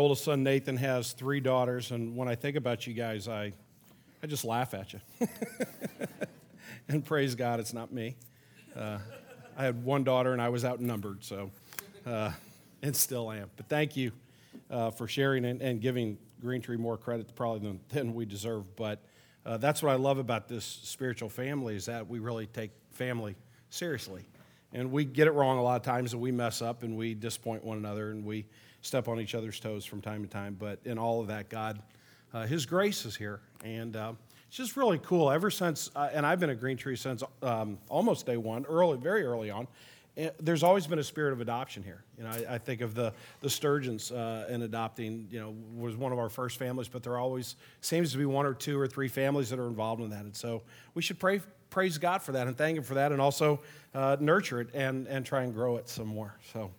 oldest son Nathan has three daughters, and when I think about you guys, I, I just laugh at you. and praise God, it's not me. Uh, I had one daughter, and I was outnumbered, so, uh, and still am. But thank you uh, for sharing and, and, giving Green Tree more credit probably than, than we deserve. But uh, that's what I love about this spiritual family is that we really take family seriously. And we get it wrong a lot of times, and we mess up, and we disappoint one another, and we step on each other's toes from time to time. But in all of that, God, uh, His grace is here. And uh, it's just really cool. Ever since, uh, and I've been at Green Tree since um, almost day one, early, very early on. Eh, there's always been a spirit of adoption here. You know, I, I think of the the Sturgeons uh, and adopting. You know, was one of our first families, but there always seems to be one or two or three families that are involved in that. And so we should pray, praise God for that and thank Him for that, and also uh, nurture it and and try and grow it some more. So.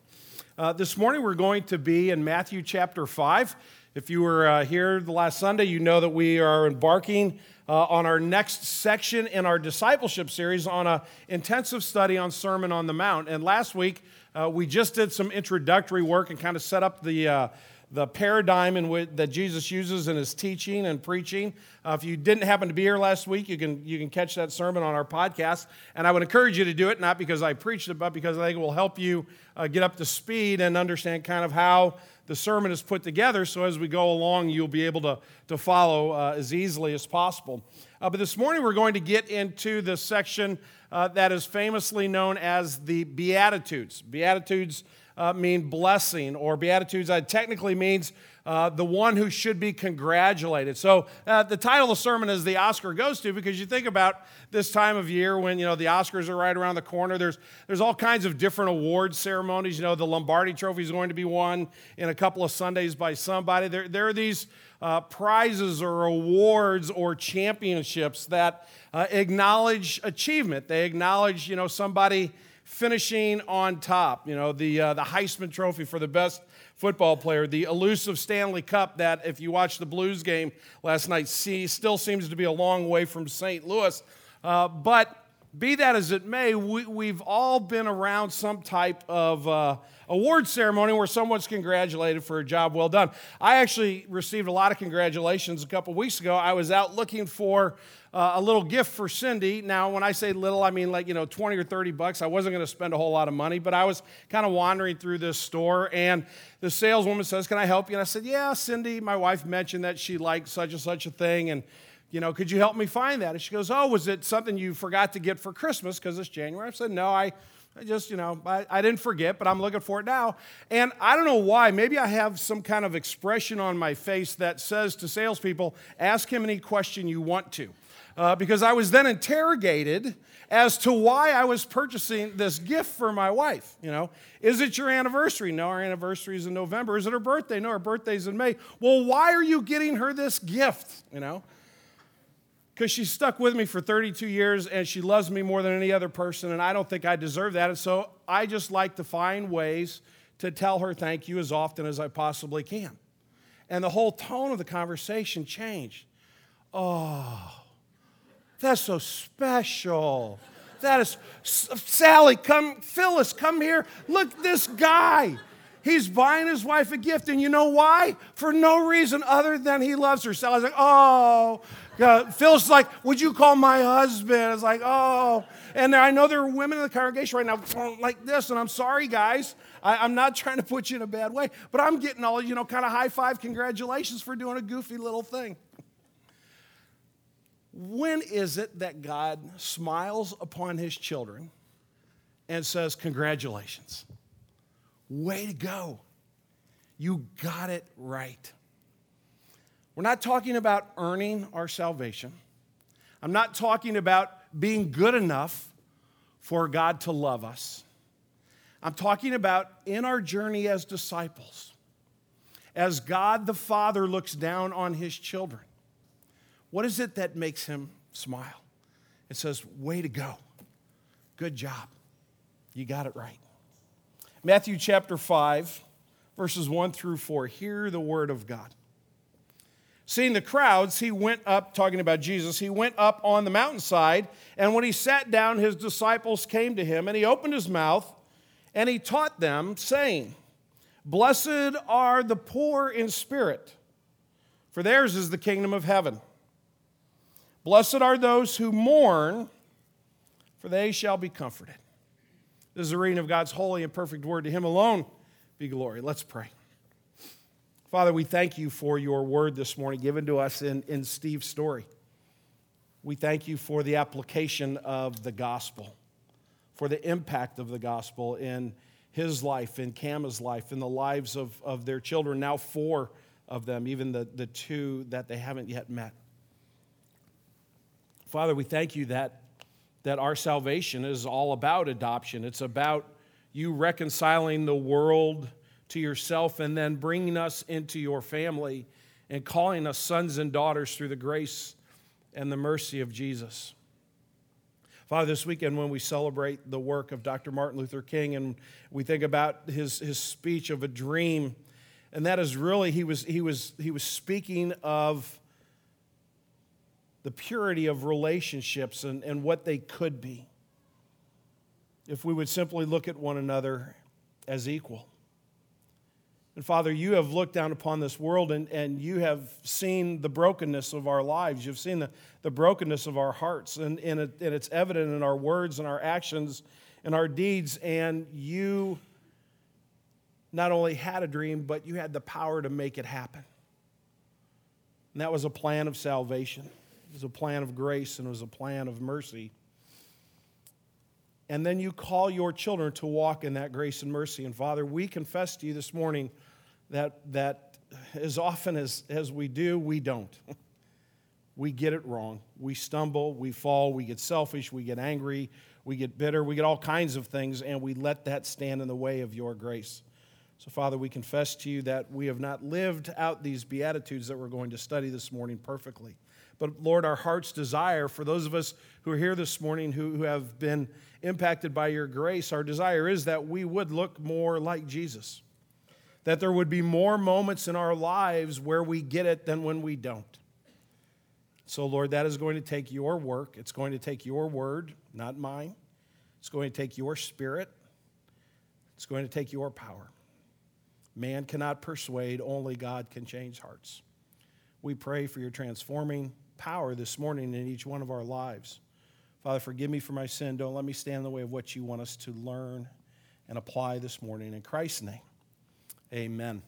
Uh, this morning we're going to be in Matthew chapter 5. If you were uh, here the last Sunday, you know that we are embarking uh, on our next section in our discipleship series on an intensive study on Sermon on the Mount. And last week uh, we just did some introductory work and kind of set up the uh, the paradigm in which, that Jesus uses in his teaching and preaching. Uh, if you didn't happen to be here last week, you can, you can catch that sermon on our podcast. And I would encourage you to do it, not because I preached it, but because I think it will help you uh, get up to speed and understand kind of how the sermon is put together. So as we go along, you'll be able to, to follow uh, as easily as possible. Uh, but this morning, we're going to get into the section uh, that is famously known as the Beatitudes. Beatitudes uh, mean blessing, or Beatitudes uh, technically means uh, the one who should be congratulated. So uh, the title of the sermon is The Oscar Goes To because you think about this time of year when, you know, the Oscars are right around the corner. There's, there's all kinds of different award ceremonies. You know, the Lombardi Trophy is going to be won in a couple of Sundays by somebody. There, there are these uh, prizes or awards or championships that uh, acknowledge achievement. They acknowledge, you know, somebody finishing on top. You know, the, uh, the Heisman Trophy for the best football player, the elusive Stanley Cup that, if you watch the Blues game last night, see, still seems to be a long way from St. Louis. Uh, but be that as it may, we, have all been around some type of uh, award ceremony where someone's congratulated for a job well done. I actually received a lot of congratulations a couple weeks ago. I was out looking for uh, a little gift for Cindy. Now, when I say little, I mean like, you know, 20 or 30 bucks. I wasn't going to spend a whole lot of money, but I was kind of wandering through this store, and the saleswoman says, Can I help you? And I said, Yeah, Cindy, my wife mentioned that she liked such and such a thing, and you know, could you help me find that? And she goes, Oh, was it something you forgot to get for Christmas because it's January? I said, No, I, I just, you know, I, I, didn't forget, but I'm looking for it now. And I don't know why. Maybe I have some kind of expression on my face that says to salespeople, Ask him any question you want to uh, because I was then interrogated as to why I was purchasing this gift for my wife. You know, is it your anniversary? No, our anniversary is in November. Is it her birthday? No, her birthday's in May. Well, why are you getting her this gift? You know, because she's stuck with me for 32 years and she loves me more than any other person, and I don't think I deserve that. And so I just like to find ways to tell her thank you as often as I possibly can. And the whole tone of the conversation changed. Oh, that's so special. That is, Sally, come, Phyllis, come here. Look, this guy. He's buying his wife a gift, and you know why? For no reason other than he loves her. Sally's like, oh. Uh, Phyllis like, would you call my husband? It's like, oh. And I know there are women in the congregation right now like this, and I'm sorry, guys. I, am not trying to put you in a bad way, but I'm getting all, you know, kind of high five congratulations for doing a goofy little thing. When is it that God smiles upon his children and says, Congratulations? Way to go. You got it right. We're not talking about earning our salvation. I'm not talking about being good enough for God to love us. I'm talking about in our journey as disciples, as God the Father looks down on his children. What is it that makes him smile? It says, Way to go. Good job. You got it right. Matthew chapter 5, verses 1 through 4. Hear the word of God. Seeing the crowds, he went up, talking about Jesus, he went up on the mountainside, and when he sat down, his disciples came to him, and he opened his mouth, and he taught them, saying, Blessed are the poor in spirit, for theirs is the kingdom of heaven. Blessed are those who mourn, for they shall be comforted. This is the reading of God's holy and perfect word. To him alone be glory. Let's pray. Father, we thank you for your word this morning given to us in, in Steve's story. We thank you for the application of the gospel, for the impact of the gospel in his life, in Kama's life, in the lives of, of their children, now four of them, even the, the two that they haven't yet met. Father, we thank you that, that our salvation is all about adoption. It's about you reconciling the world to yourself and then bringing us into your family and calling us sons and daughters through the grace and the mercy of Jesus. Father, this weekend when we celebrate the work of Dr. Martin Luther King and we think about his, his speech of a dream, and that is really, he was, he was, he was speaking of the purity of relationships and, and what they could be if we would simply look at one another as equal. And Father, you have looked down upon this world and, and you have seen the brokenness of our lives. You've seen the, the brokenness of our hearts, and, and, it, and it's evident in our words and our actions and our deeds. And you not only had a dream, but you had the power to make it happen. And that was a plan of salvation, it was a plan of grace, and it was a plan of mercy. And then you call your children to walk in that grace and mercy. And Father, we confess to you this morning that, that as often as, as we do, we don't. we get it wrong. We stumble, we fall, we get selfish, we get angry, we get bitter, we get all kinds of things, and we let that stand in the way of your grace. So, Father, we confess to you that we have not lived out these Beatitudes that we're going to study this morning perfectly. But, Lord, our heart's desire for those of us who are here this morning who, who have been impacted by your grace, our desire is that we would look more like Jesus that there would be more moments in our lives where we get it than when we don't. So, Lord, that is going to take your work. It's going to take your word, not mine. It's going to take your spirit. It's going to take your power. Man cannot persuade, only God can change hearts. We pray for your transforming power this morning in each one of our lives. Father, forgive me for my sin. Don't let me stand in the way of what you want us to learn and apply this morning. In Christ's name. Amen.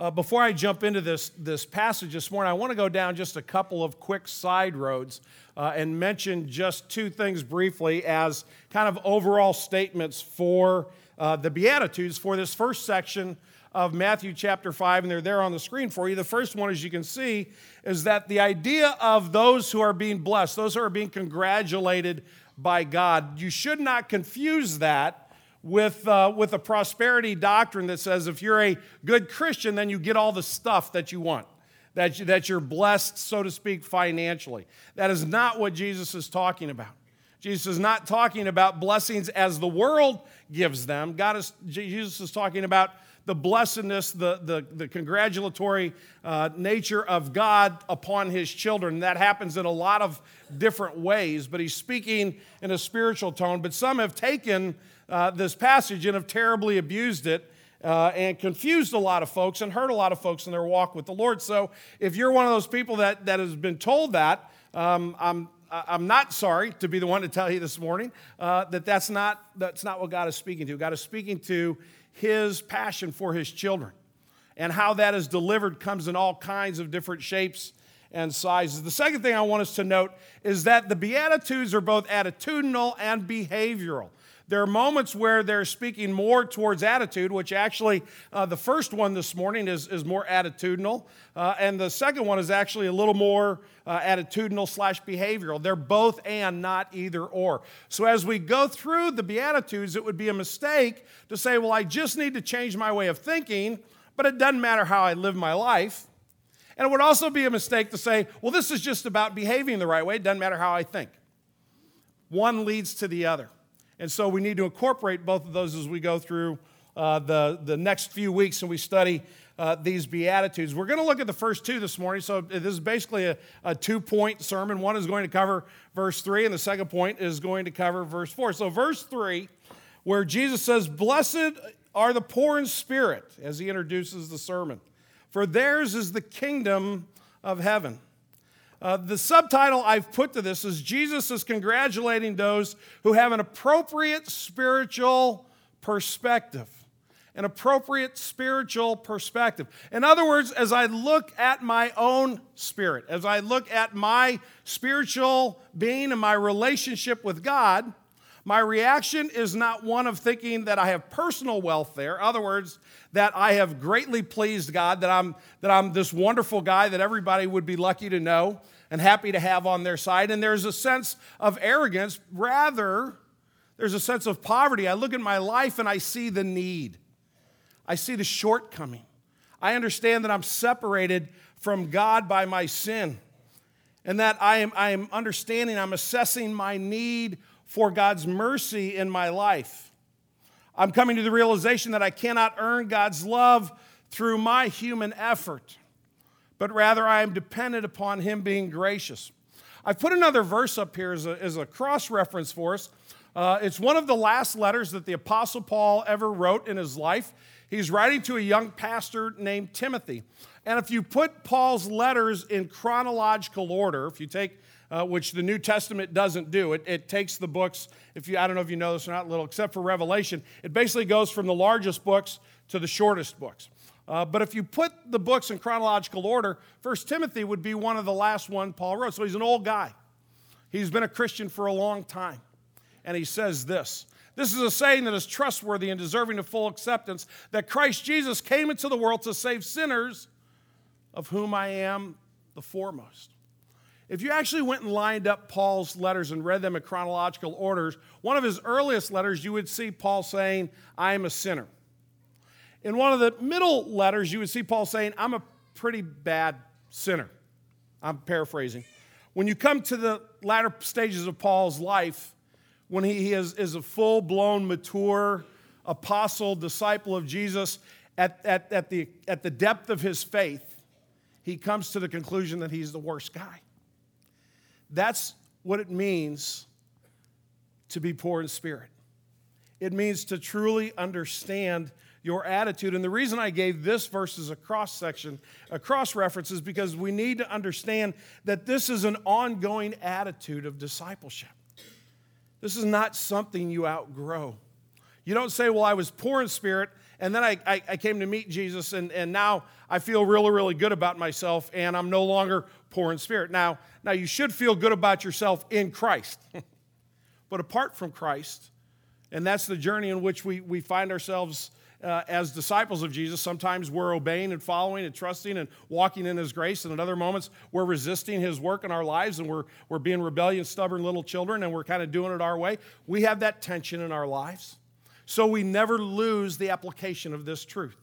Uh, before I jump into this, this passage this morning, I want to go down just a couple of quick side roads uh, and mention just two things briefly as kind of overall statements for uh, the Beatitudes for this first section of Matthew chapter 5, and they're there on the screen for you. The first one, as you can see, is that the idea of those who are being blessed, those who are being congratulated by God, you should not confuse that with, uh, with a prosperity doctrine that says if you're a good Christian, then you get all the stuff that you want, that, you, that you're blessed, so to speak, financially. That is not what Jesus is talking about. Jesus is not talking about blessings as the world gives them. God is, Jesus is talking about the blessedness, the, the, the congratulatory uh, nature of God upon his children. That happens in a lot of different ways, but he's speaking in a spiritual tone. But some have taken uh, this passage and have terribly abused it. Uh, and confused a lot of folks and hurt a lot of folks in their walk with the Lord. So, if you're one of those people that, that has been told that, um, I'm, I'm not sorry to be the one to tell you this morning uh, that that's not, that's not what God is speaking to. God is speaking to his passion for his children and how that is delivered comes in all kinds of different shapes and sizes. The second thing I want us to note is that the Beatitudes are both attitudinal and behavioral. There are moments where they're speaking more towards attitude, which actually uh, the first one this morning is, is more attitudinal, uh, and the second one is actually a little more uh, attitudinal slash behavioral. They're both and, not either or. So as we go through the Beatitudes, it would be a mistake to say, well, I just need to change my way of thinking, but it doesn't matter how I live my life. And it would also be a mistake to say, well, this is just about behaving the right way. It doesn't matter how I think. One leads to the other. And so we need to incorporate both of those as we go through uh, the, the next few weeks and we study uh, these Beatitudes. We're going to look at the first two this morning. So this is basically a, a two point sermon. One is going to cover verse 3, and the second point is going to cover verse 4. So, verse 3, where Jesus says, Blessed are the poor in spirit, as he introduces the sermon, for theirs is the kingdom of heaven. Uh, the subtitle I've put to this is Jesus is congratulating those who have an appropriate spiritual perspective. An appropriate spiritual perspective. In other words, as I look at my own spirit, as I look at my spiritual being and my relationship with God, my reaction is not one of thinking that I have personal wealth there. In other words, that I have greatly pleased God, that I'm, that I'm this wonderful guy that everybody would be lucky to know and happy to have on their side. And there's a sense of arrogance. Rather, there's a sense of poverty. I look at my life and I see the need, I see the shortcoming. I understand that I'm separated from God by my sin, and that I am, I am understanding, I'm assessing my need for God's mercy in my life. I'm coming to the realization that I cannot earn God's love through my human effort, but rather I am dependent upon Him being gracious. I've put another verse up here as a, as a cross reference for us. Uh, it's one of the last letters that the Apostle Paul ever wrote in his life. He's writing to a young pastor named Timothy. And if you put Paul's letters in chronological order, if you take uh, which the New Testament doesn't do. It, it takes the books, if you, I don't know if you know this or not, little, except for Revelation, it basically goes from the largest books to the shortest books. Uh, but if you put the books in chronological order, First Timothy would be one of the last one Paul wrote. So he's an old guy. He's been a Christian for a long time. And he says this This is a saying that is trustworthy and deserving of full acceptance that Christ Jesus came into the world to save sinners, of whom I am the foremost. If you actually went and lined up Paul's letters and read them in chronological orders, one of his earliest letters, you would see Paul saying, I am a sinner. In one of the middle letters, you would see Paul saying, I'm a pretty bad sinner. I'm paraphrasing. When you come to the latter stages of Paul's life, when he is, is a full blown, mature apostle, disciple of Jesus, at, at, at, the, at the depth of his faith, he comes to the conclusion that he's the worst guy. That's what it means to be poor in spirit. It means to truly understand your attitude. And the reason I gave this verse as a cross section, a cross reference, is because we need to understand that this is an ongoing attitude of discipleship. This is not something you outgrow. You don't say, Well, I was poor in spirit, and then I, I, I, came to meet Jesus, and, and now I feel really, really good about myself, and I'm no longer poor in spirit. Now, now you should feel good about yourself in Christ. but apart from Christ, and that's the journey in which we, we find ourselves uh, as disciples of Jesus. Sometimes we're obeying and following and trusting and walking in His grace, and at other moments we're resisting His work in our lives and we're, we're being rebellious, stubborn little children, and we're kind of doing it our way. We have that tension in our lives. So we never lose the application of this truth.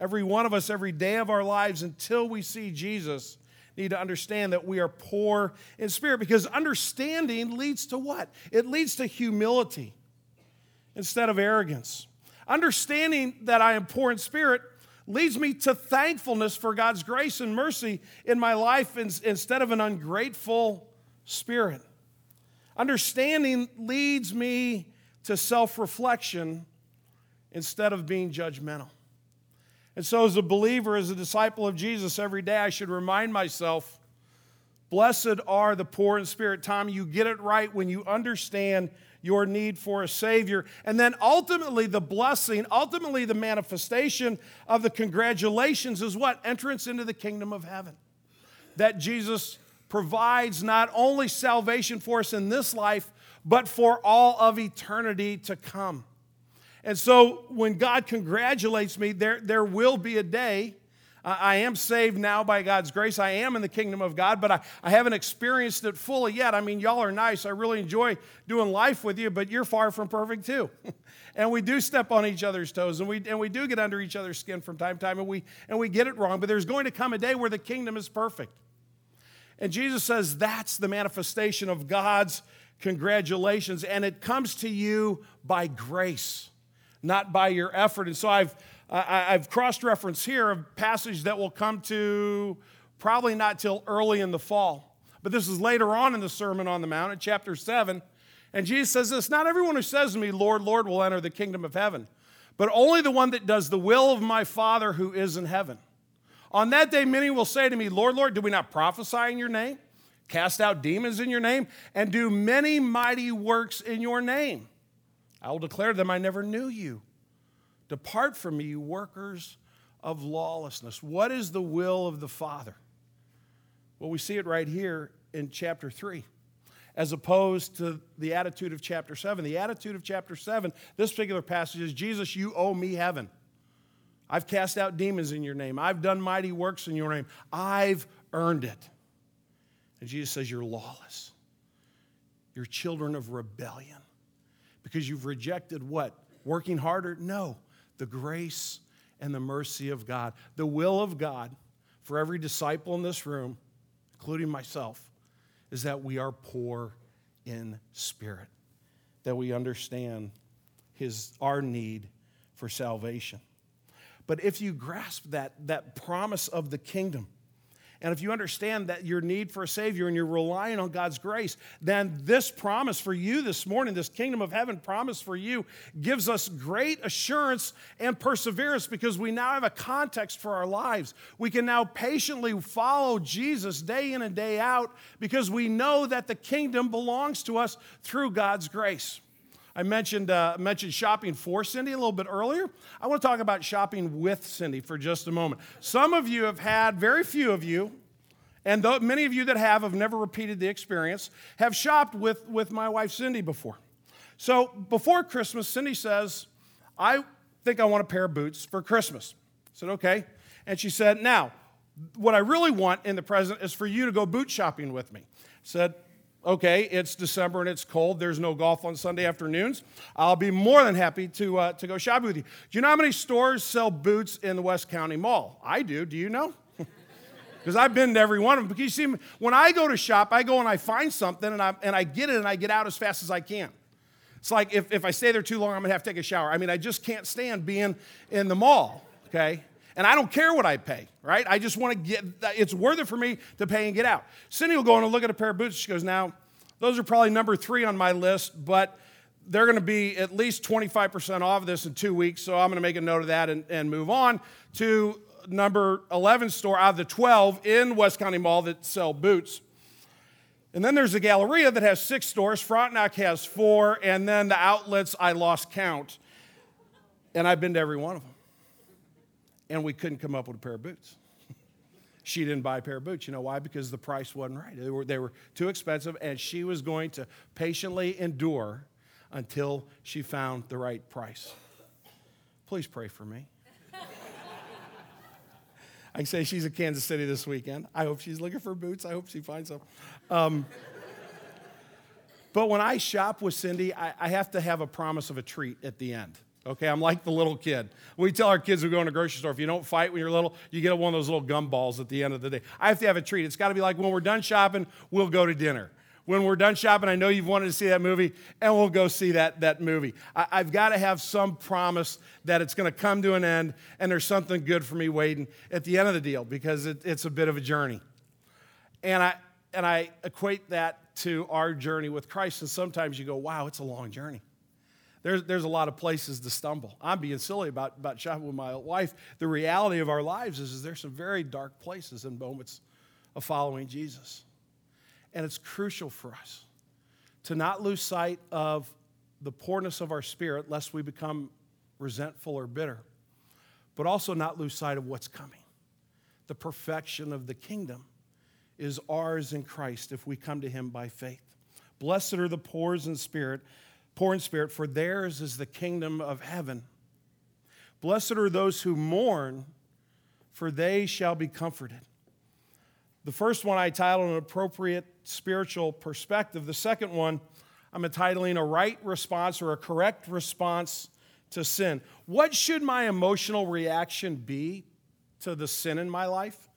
Every one of us, every day of our lives, until we see Jesus, need to understand that we are poor in spirit because understanding leads to what? It leads to humility instead of arrogance. Understanding that I am poor in spirit leads me to thankfulness for God's grace and mercy in my life instead of an ungrateful spirit. Understanding leads me to self reflection instead of being judgmental. And so, as a believer, as a disciple of Jesus, every day I should remind myself blessed are the poor in spirit. Tom, you get it right when you understand your need for a Savior. And then ultimately, the blessing, ultimately, the manifestation of the congratulations is what? Entrance into the kingdom of heaven. That Jesus provides not only salvation for us in this life, but for all of eternity to come. And so when God congratulates me, there, there will be a day. I am saved now by God's grace. I am in the kingdom of God, but I, I haven't experienced it fully yet. I mean, y'all are nice. I really enjoy doing life with you, but you're far from perfect too. and we do step on each other's toes, and we, and we do get under each other's skin from time to time, and we, and we get it wrong. But there's going to come a day where the kingdom is perfect. And Jesus says that's the manifestation of God's congratulations. And it comes to you by grace, not by your effort. And so I've, I've cross referenced here a passage that will come to probably not till early in the fall. But this is later on in the Sermon on the Mount, in chapter 7. And Jesus says this Not everyone who says to me, Lord, Lord, will enter the kingdom of heaven, but only the one that does the will of my Father who is in heaven. On that day, many will say to me, Lord, Lord, did we not prophesy in your name, cast out demons in your name, and do many mighty works in your name? I will declare to them, I never knew you. Depart from me, you workers of lawlessness. What is the will of the Father? Well, we see it right here in chapter 3 as opposed to the attitude of chapter 7. The attitude of chapter 7, this particular passage is Jesus, you owe me heaven. I've cast out demons in your name. I've done mighty works in your name. I've earned it. And Jesus says, You're lawless. You're children of rebellion because you've rejected what? Working harder? No, the grace and the mercy of God. The will of God for every disciple in this room, including myself, is that we are poor in spirit, that we understand his, our need for salvation. But if you grasp that, that promise of the kingdom, and if you understand that your need for a Savior and you're relying on God's grace, then this promise for you this morning, this kingdom of heaven promise for you, gives us great assurance and perseverance because we now have a context for our lives. We can now patiently follow Jesus day in and day out because we know that the kingdom belongs to us through God's grace. I mentioned, uh, mentioned shopping for Cindy a little bit earlier. I want to talk about shopping with Cindy for just a moment. Some of you have had, very few of you, and though many of you that have have never repeated the experience, have shopped with, with my wife Cindy before. So before Christmas, Cindy says, I think I want a pair of boots for Christmas. I said, okay. And she said, now, what I really want in the present is for you to go boot shopping with me. I said, okay, it's December and it's cold. There's no golf on Sunday afternoons. I'll be more than happy to, uh, to go shopping with you. Do you know how many stores sell boots in the West County Mall? I do. Do you know? Because I've been to every one of them. Because you see, when I go to shop, I go and I find something and I, and I get it and I get out as fast as I can. It's like if, if I stay there too long, I'm gonna have to take a shower. I mean, I just can't stand being in the mall, okay? And I don't care what I pay, right? I just want to get, it's worth it for me to pay and get out. Cindy will go and look at a pair of boots. She goes, Now, those are probably number three on my list, but they're going to be at least 25% off of this in two weeks. So I'm going to make a note of that and, and move on to number 11 store out of the 12 in West County Mall that sell boots. And then there's the Galleria that has six stores. Frontenac has four. And then the outlets, I lost count. And I've been to every one of them and we couldn't come up with a pair of boots. She didn't buy a pair of boots. You know why? Because the price wasn't right. They were, they were too expensive, and she was going to patiently endure until she found the right price. Please pray for me. I can say she's in Kansas City this weekend. I hope she's looking for boots. I hope she finds them. Um, but when I shop with Cindy, I, I have to have a promise of a treat at the end. Okay, I'm like the little kid. We tell our kids we go in a grocery store, if you don't fight when you're little, you get one of those little gumballs at the end of the day. I have to have a treat. It's got to be like when we're done shopping, we'll go to dinner. When we're done shopping, I know you've wanted to see that movie, and we'll go see that, that movie. I, have got to have some promise that it's going to come to an end and there's something good for me waiting at the end of the deal because it, it's a bit of a journey. And I, and I equate that to our journey with Christ, and sometimes you go, wow, it's a long journey there's, there's a lot of places to stumble. I'm being silly about, about shopping with my wife. The reality of our lives is, is there's some very dark places and moments of following Jesus. And it's crucial for us to not lose sight of the poorness of our spirit, lest we become resentful or bitter, but also not lose sight of what's coming. The perfection of the kingdom is ours in Christ if we come to him by faith. Blessed are the poor in spirit poor in spirit, for theirs is the kingdom of heaven. Blessed are those who mourn, for they shall be comforted. The first one I titled an appropriate spiritual perspective. The second one I'm entitling a right response or a correct response to sin. What should my emotional reaction be to the sin in my life?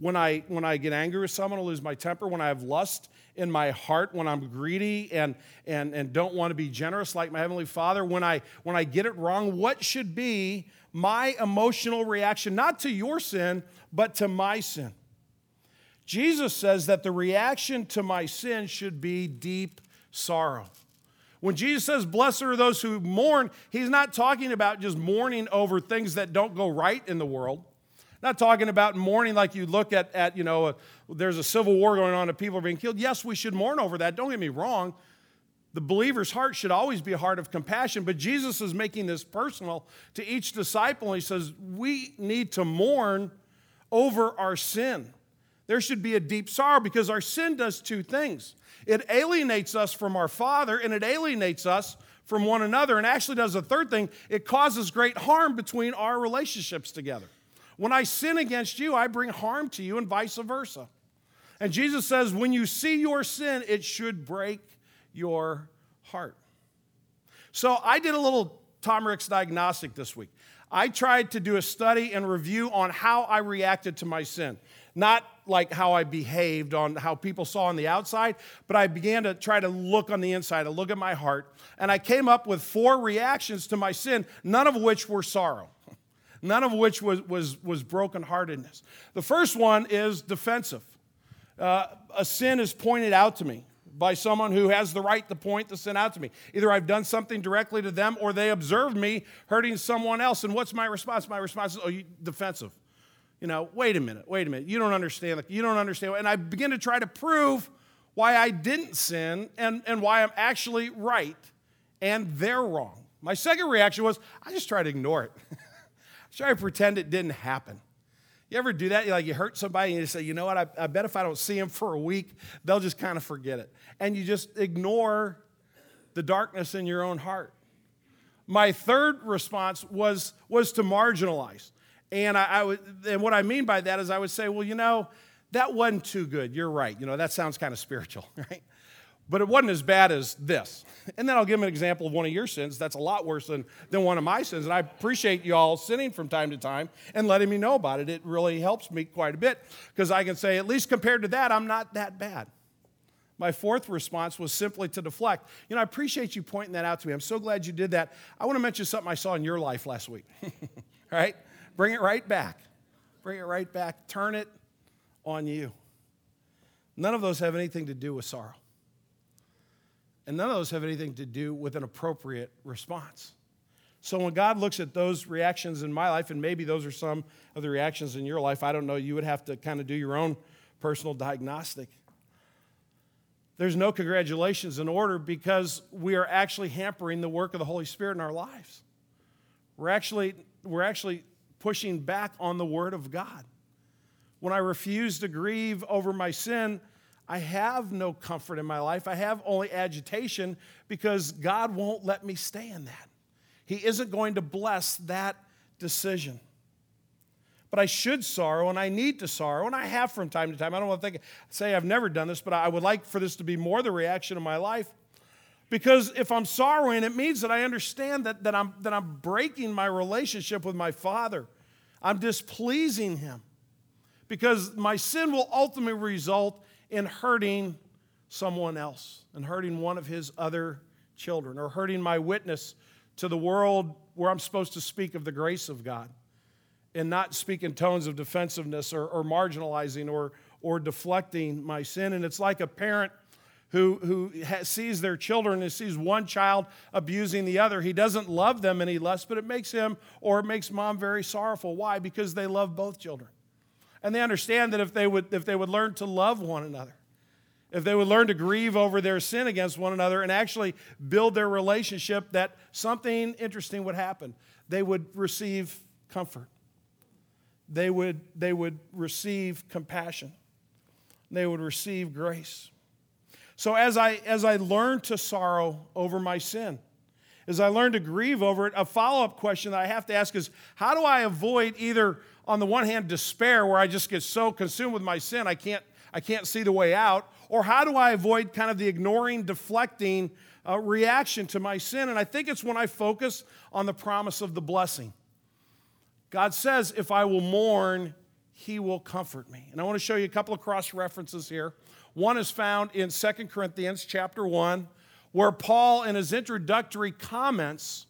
When I, when I get angry with someone, I lose my temper. When I have lust in my heart, when I'm greedy and, and, and don't want to be generous like my Heavenly Father, when I, when I get it wrong, what should be my emotional reaction, not to your sin, but to my sin? Jesus says that the reaction to my sin should be deep sorrow. When Jesus says, Blessed are those who mourn, he's not talking about just mourning over things that don't go right in the world. Not talking about mourning like you look at, at you know, there's a civil war going on and people are being killed. Yes, we should mourn over that. Don't get me wrong. The believer's heart should always be a heart of compassion, but Jesus is making this personal to each disciple. He says, We need to mourn over our sin. There should be a deep sorrow because our sin does two things it alienates us from our Father and it alienates us from one another, and actually does a third thing it causes great harm between our relationships together. When I sin against you, I bring harm to you, and vice versa. And Jesus says, when you see your sin, it should break your heart. So I did a little Tom Ricks diagnostic this week. I tried to do a study and review on how I reacted to my sin. Not like how I behaved on how people saw on the outside, but I began to try to look on the inside, to look at my heart. And I came up with four reactions to my sin, none of which were sorrow none of which was, was, was brokenheartedness. The first one is defensive. Uh, a sin is pointed out to me by someone who has the right to point the sin out to me. Either I've done something directly to them or they observe me hurting someone else. And what's my response? My response is, oh, you, defensive. You know, wait a minute, wait a minute. You don't understand. You don't understand. And I begin to try to prove why I didn't sin and, and why I'm actually right and they're wrong. My second reaction was, I just try to ignore it. Try to pretend it didn't happen. You ever do that? You like you hurt somebody and you say, you know what? I, I bet if I don't see them for a week, they'll just kind of forget it. And you just ignore the darkness in your own heart. My third response was, was to marginalize. And I, I would, and what I mean by that is I would say, well, you know, that wasn't too good. You're right. You know, that sounds kind of spiritual, right? but it wasn't as bad as this. And then I'll give an example of one of your sins that's a lot worse than, than one of my sins. And I appreciate you all sinning from time to time and letting me know about it. It really helps me quite a bit because I can say, at least compared to that, I'm not that bad. My fourth response was simply to deflect. You know, I appreciate you pointing that out to me. I'm so glad you did that. I want to mention something I saw in your life last week. right? Bring it right back. Bring it right back. Turn it on you. None of those have anything to do with sorrow. And none of those have anything to do with an appropriate response. So when God looks at those reactions in my life, and maybe those are some of the reactions in your life, I don't know, you would have to kind of do your own personal diagnostic. There's no congratulations in order because we are actually hampering the work of the Holy Spirit in our lives. We're actually, we're actually pushing back on the Word of God. When I refuse to grieve over my sin, I have no comfort in my life. I have only agitation because God won't let me stay in that. He isn't going to bless that decision. But I should sorrow and I need to sorrow, and I have from time to time. I don't want to think, say I've never done this, but I would like for this to be more the reaction of my life. Because if I'm sorrowing, it means that I understand that, that, I'm, that I'm breaking my relationship with my Father. I'm displeasing Him. Because my sin will ultimately result in hurting someone else and hurting one of his other children or hurting my witness to the world where I'm supposed to speak of the grace of God and not speak in tones of defensiveness or, or marginalizing or, or deflecting my sin. And it's like a parent who, who sees their children and sees one child abusing the other. He doesn't love them any less, but it makes him or it makes mom very sorrowful. Why? Because they love both children. And they understand that if they would, if they would learn to love one another, if they would learn to grieve over their sin against one another and actually build their relationship, that something interesting would happen. They would receive comfort. They would, they would receive compassion. They would receive grace. So as I, as I learn to sorrow over my sin, as I learn to grieve over it, a follow up question that I have to ask is how do I avoid either on the one hand, despair, where I just get so consumed with my sin, I can't, I can't see the way out? Or how do I avoid kind of the ignoring, deflecting uh, reaction to my sin? And I think it's when I focus on the promise of the blessing. God says, if I will mourn, he will comfort me. And I want to show you a couple of cross references here. One is found in Second Corinthians chapter 1, where Paul, in his introductory comments,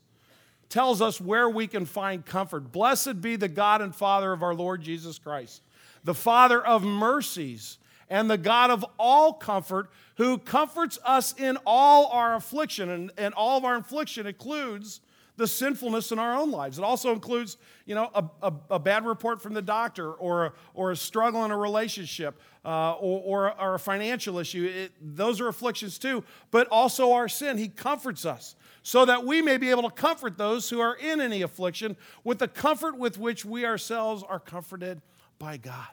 tells us where we can find comfort. Blessed be the God and Father of our Lord Jesus Christ, the Father of mercies and the God of all comfort, who comforts us in all our affliction. And, and all of our affliction includes the sinfulness in our own lives. It also includes, you know, a, a, a bad report from the doctor or a, or a struggle in a relationship uh, or, or, or, a financial issue. It, those are afflictions too, but also our sin. He comforts us so that we may be able to comfort those who are in any affliction with the comfort with which we ourselves are comforted by God.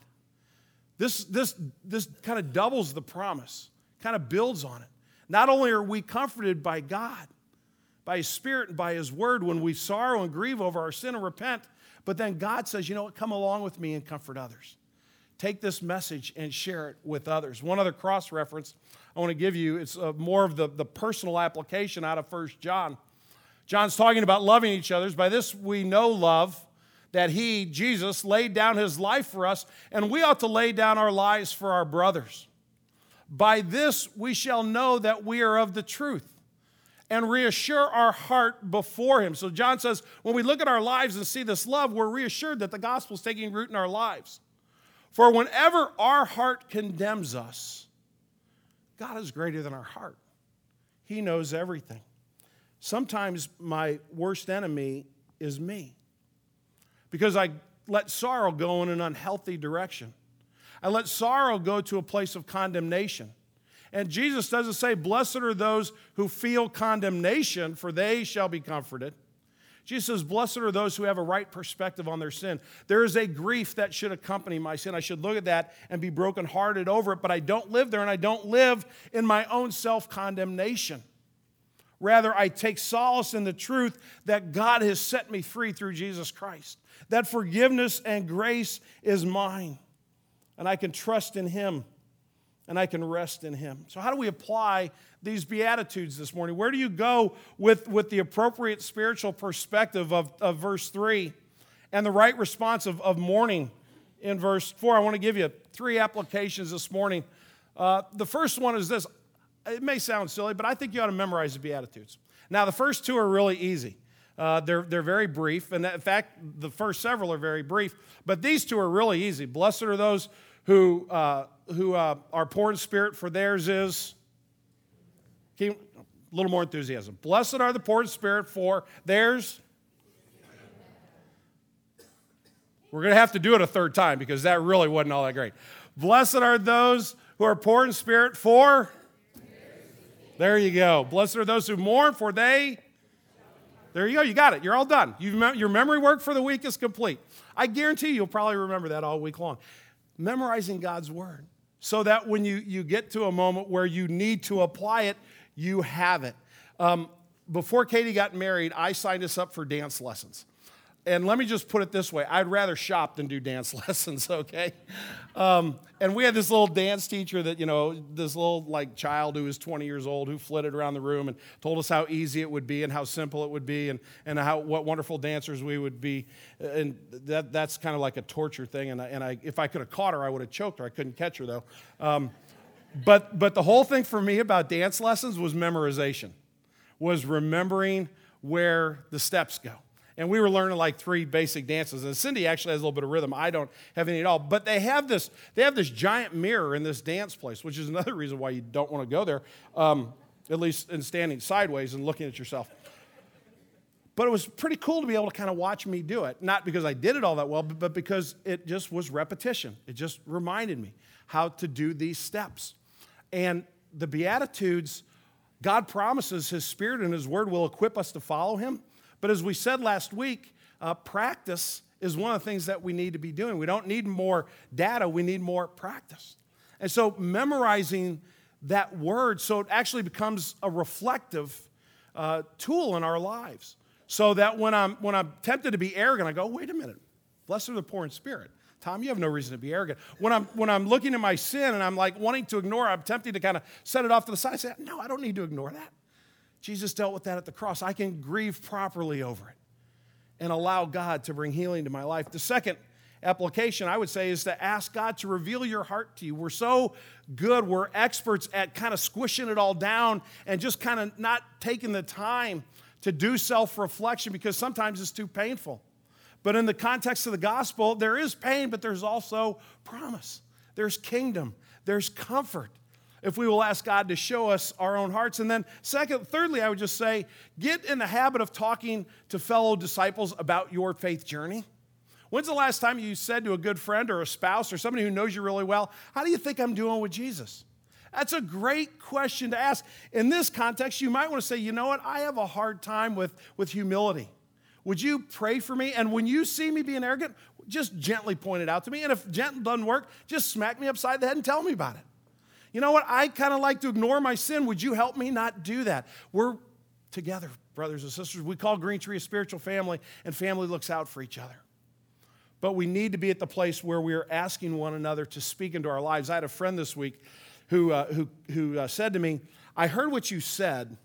This, this, this kind of doubles the promise, kind of builds on it. Not only are we comforted by God, by His Spirit and by His Word when we sorrow and grieve over our sin and repent, but then God says, you know what, come along with me and comfort others. Take this message and share it with others. One other cross reference I want to give you, it's uh, more of the, the personal application out of First John. John's talking about loving each other. By this we know love that he, Jesus, laid down his life for us, and we ought to lay down our lives for our brothers. By this we shall know that we are of the truth and reassure our heart before him. So John says, when we look at our lives and see this love, we're reassured that the gospel is taking root in our lives. For whenever our heart condemns us, God is greater than our heart. He knows everything. Sometimes my worst enemy is me because I let sorrow go in an unhealthy direction. I let sorrow go to a place of condemnation. And Jesus doesn't say, Blessed are those who feel condemnation, for they shall be comforted. Jesus says, Blessed are those who have a right perspective on their sin. There is a grief that should accompany my sin. I should look at that and be brokenhearted over it, but I don't live there and I don't live in my own self condemnation. Rather, I take solace in the truth that God has set me free through Jesus Christ, that forgiveness and grace is mine, and I can trust in Him and I can rest in Him. So, how do we apply these Beatitudes this morning? Where do you go with, with the appropriate spiritual perspective of, of verse 3 and the right response of, of mourning in verse 4? I want to give you three applications this morning. Uh, the first one is this it may sound silly, but I think you ought to memorize the Beatitudes. Now, the first two are really easy. Uh, they're, they're very brief. And in fact, the first several are very brief. But these two are really easy. Blessed are those who, uh, who uh, are poor in spirit, for theirs is. a little more enthusiasm. Blessed are the poor in spirit, for theirs. We're going to have to do it a third time because that really wasn't all that great. Blessed are those who are poor in spirit, for there you go. Blessed are those who mourn, for they. There you go. You got it. You're all done. You've, your memory work for the week is complete. I guarantee you'll probably remember that all week long. Memorizing God's word so that when you, you get to a moment where you need to apply it, you have it. Um, before Katie got married, I signed us up for dance lessons and let me just put it this way I'd rather shop than do dance lessons, okay? Um, and we had this little dance teacher that, you know, this little like child who was 20 years old who flitted around the room and told us how easy it would be and how simple it would be and, and how, what wonderful dancers we would be. And that, that's kind of like a torture thing. And, I, and I, if I could have caught her, I would have choked her. I couldn't catch her though. Um, but, but the whole thing for me about dance lessons was memorization, was remembering where the steps go. And we were learning like three basic dances. And Cindy actually has a little bit of rhythm. I don't have any at all. But they have this, they have this giant mirror in this dance place, which is another reason why you don't want to go there, um, at least in standing sideways and looking at yourself. But it was pretty cool to be able to kind of watch me do it. Not because I did it all that well, but, but because it just was repetition. It just reminded me how to do these steps. And the Beatitudes, God promises His Spirit and His Word will equip us to follow Him. But as we said last week, uh, practice is one of the things that we need to be doing. We don't need more data, we need more practice. And so, memorizing that word so it actually becomes a reflective uh, tool in our lives. So that when I'm, when I'm tempted to be arrogant, I go, wait a minute, blessed are the poor in spirit. Tom, you have no reason to be arrogant. When I'm, when I'm looking at my sin and I'm like wanting to ignore, I'm tempted to kind of set it off to the side. I say, no, I don't need to ignore that. Jesus dealt with that at the cross. I can grieve properly over it and allow God to bring healing to my life. The second application, I would say, is to ask God to reveal your heart to you. We're so good, we're experts at kind of squishing it all down and just kind of not taking the time to do self reflection because sometimes it's too painful. But in the context of the gospel, there is pain, but there's also promise there's kingdom, there's comfort. If we will ask God to show us our own hearts. And then, second, thirdly, I would just say get in the habit of talking to fellow disciples about your faith journey. When's the last time you said to a good friend or a spouse or somebody who knows you really well, How do you think I'm doing with Jesus? That's a great question to ask. In this context, you might want to say, You know what? I have a hard time with, with humility. Would you pray for me? And when you see me being arrogant, just gently point it out to me. And if gentle doesn't work, just smack me upside the head and tell me about it. You know what? I kind of like to ignore my sin. Would you help me not do that? We're together, brothers and sisters. We call Green Tree a spiritual family, and family looks out for each other. But we need to be at the place where we are asking one another to speak into our lives. I had a friend this week who, uh, who, who uh, said to me, I heard what you said,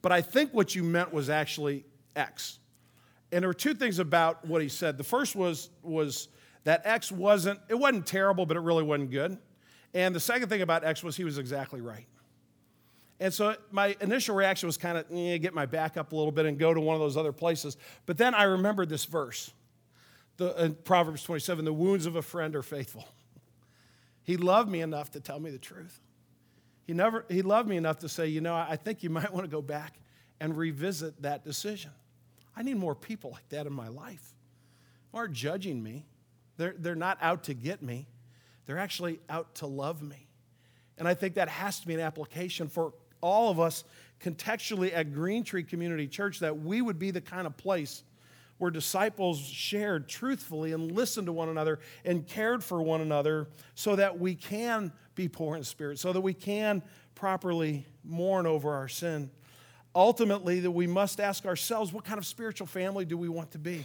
but I think what you meant was actually X. And there were two things about what he said. The first was, was that X wasn't, it wasn't terrible, but it really wasn't good. And the second thing about X was he was exactly right. And so my initial reaction was kind of eh, get my back up a little bit and go to one of those other places. But then I remembered this verse, the, Proverbs 27 the wounds of a friend are faithful. He loved me enough to tell me the truth. He, never, he loved me enough to say, you know, I think you might want to go back and revisit that decision. I need more people like that in my life who aren't judging me. They're, they're not out to get me, they're actually out to love me. And I think that has to be an application for all of us contextually at Green Tree Community Church that we would be the kind of place where disciples shared truthfully and listened to one another and cared for one another so that we can be poor in spirit, so that we can properly mourn over our sin ultimately that we must ask ourselves what kind of spiritual family do we want to be?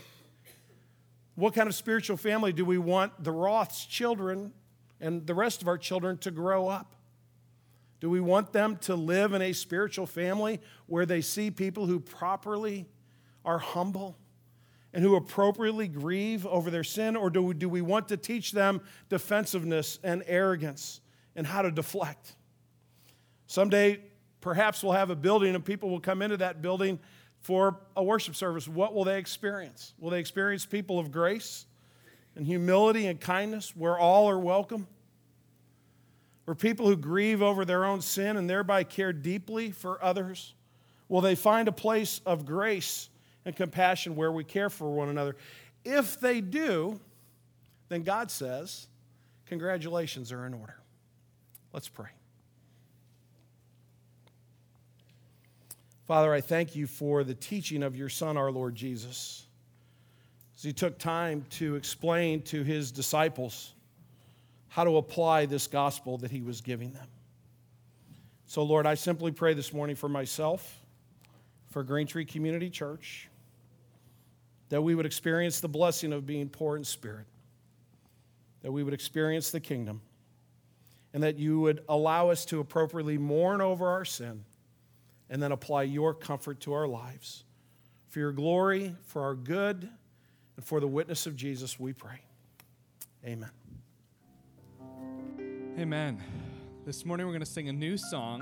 What kind of spiritual family do we want the Roth's children and the rest of our children to grow up? Do we want them to live in a spiritual family where they see people who properly are humble and who appropriately grieve over their sin? Or do we, do we want to teach them defensiveness and arrogance and how to deflect? Someday, Perhaps we'll have a building and people will come into that building for a worship service. What will they experience? Will they experience people of grace and humility and kindness where all are welcome? Or people who grieve over their own sin and thereby care deeply for others? Will they find a place of grace and compassion where we care for one another? If they do, then God says, congratulations are in order. Let's pray. Father, I thank you for the teaching of your Son, our Lord Jesus. He took time to explain to his disciples how to apply this gospel that he was giving them. So, Lord, I simply pray this morning for myself, for Green Tree Community Church, that we would experience the blessing of being poor in spirit, that we would experience the kingdom, and that you would allow us to appropriately mourn over our sin and then apply your comfort to our lives. For your glory, for our good, and for the witness of Jesus, we pray. Amen. Amen. This morning we're going to sing a new song.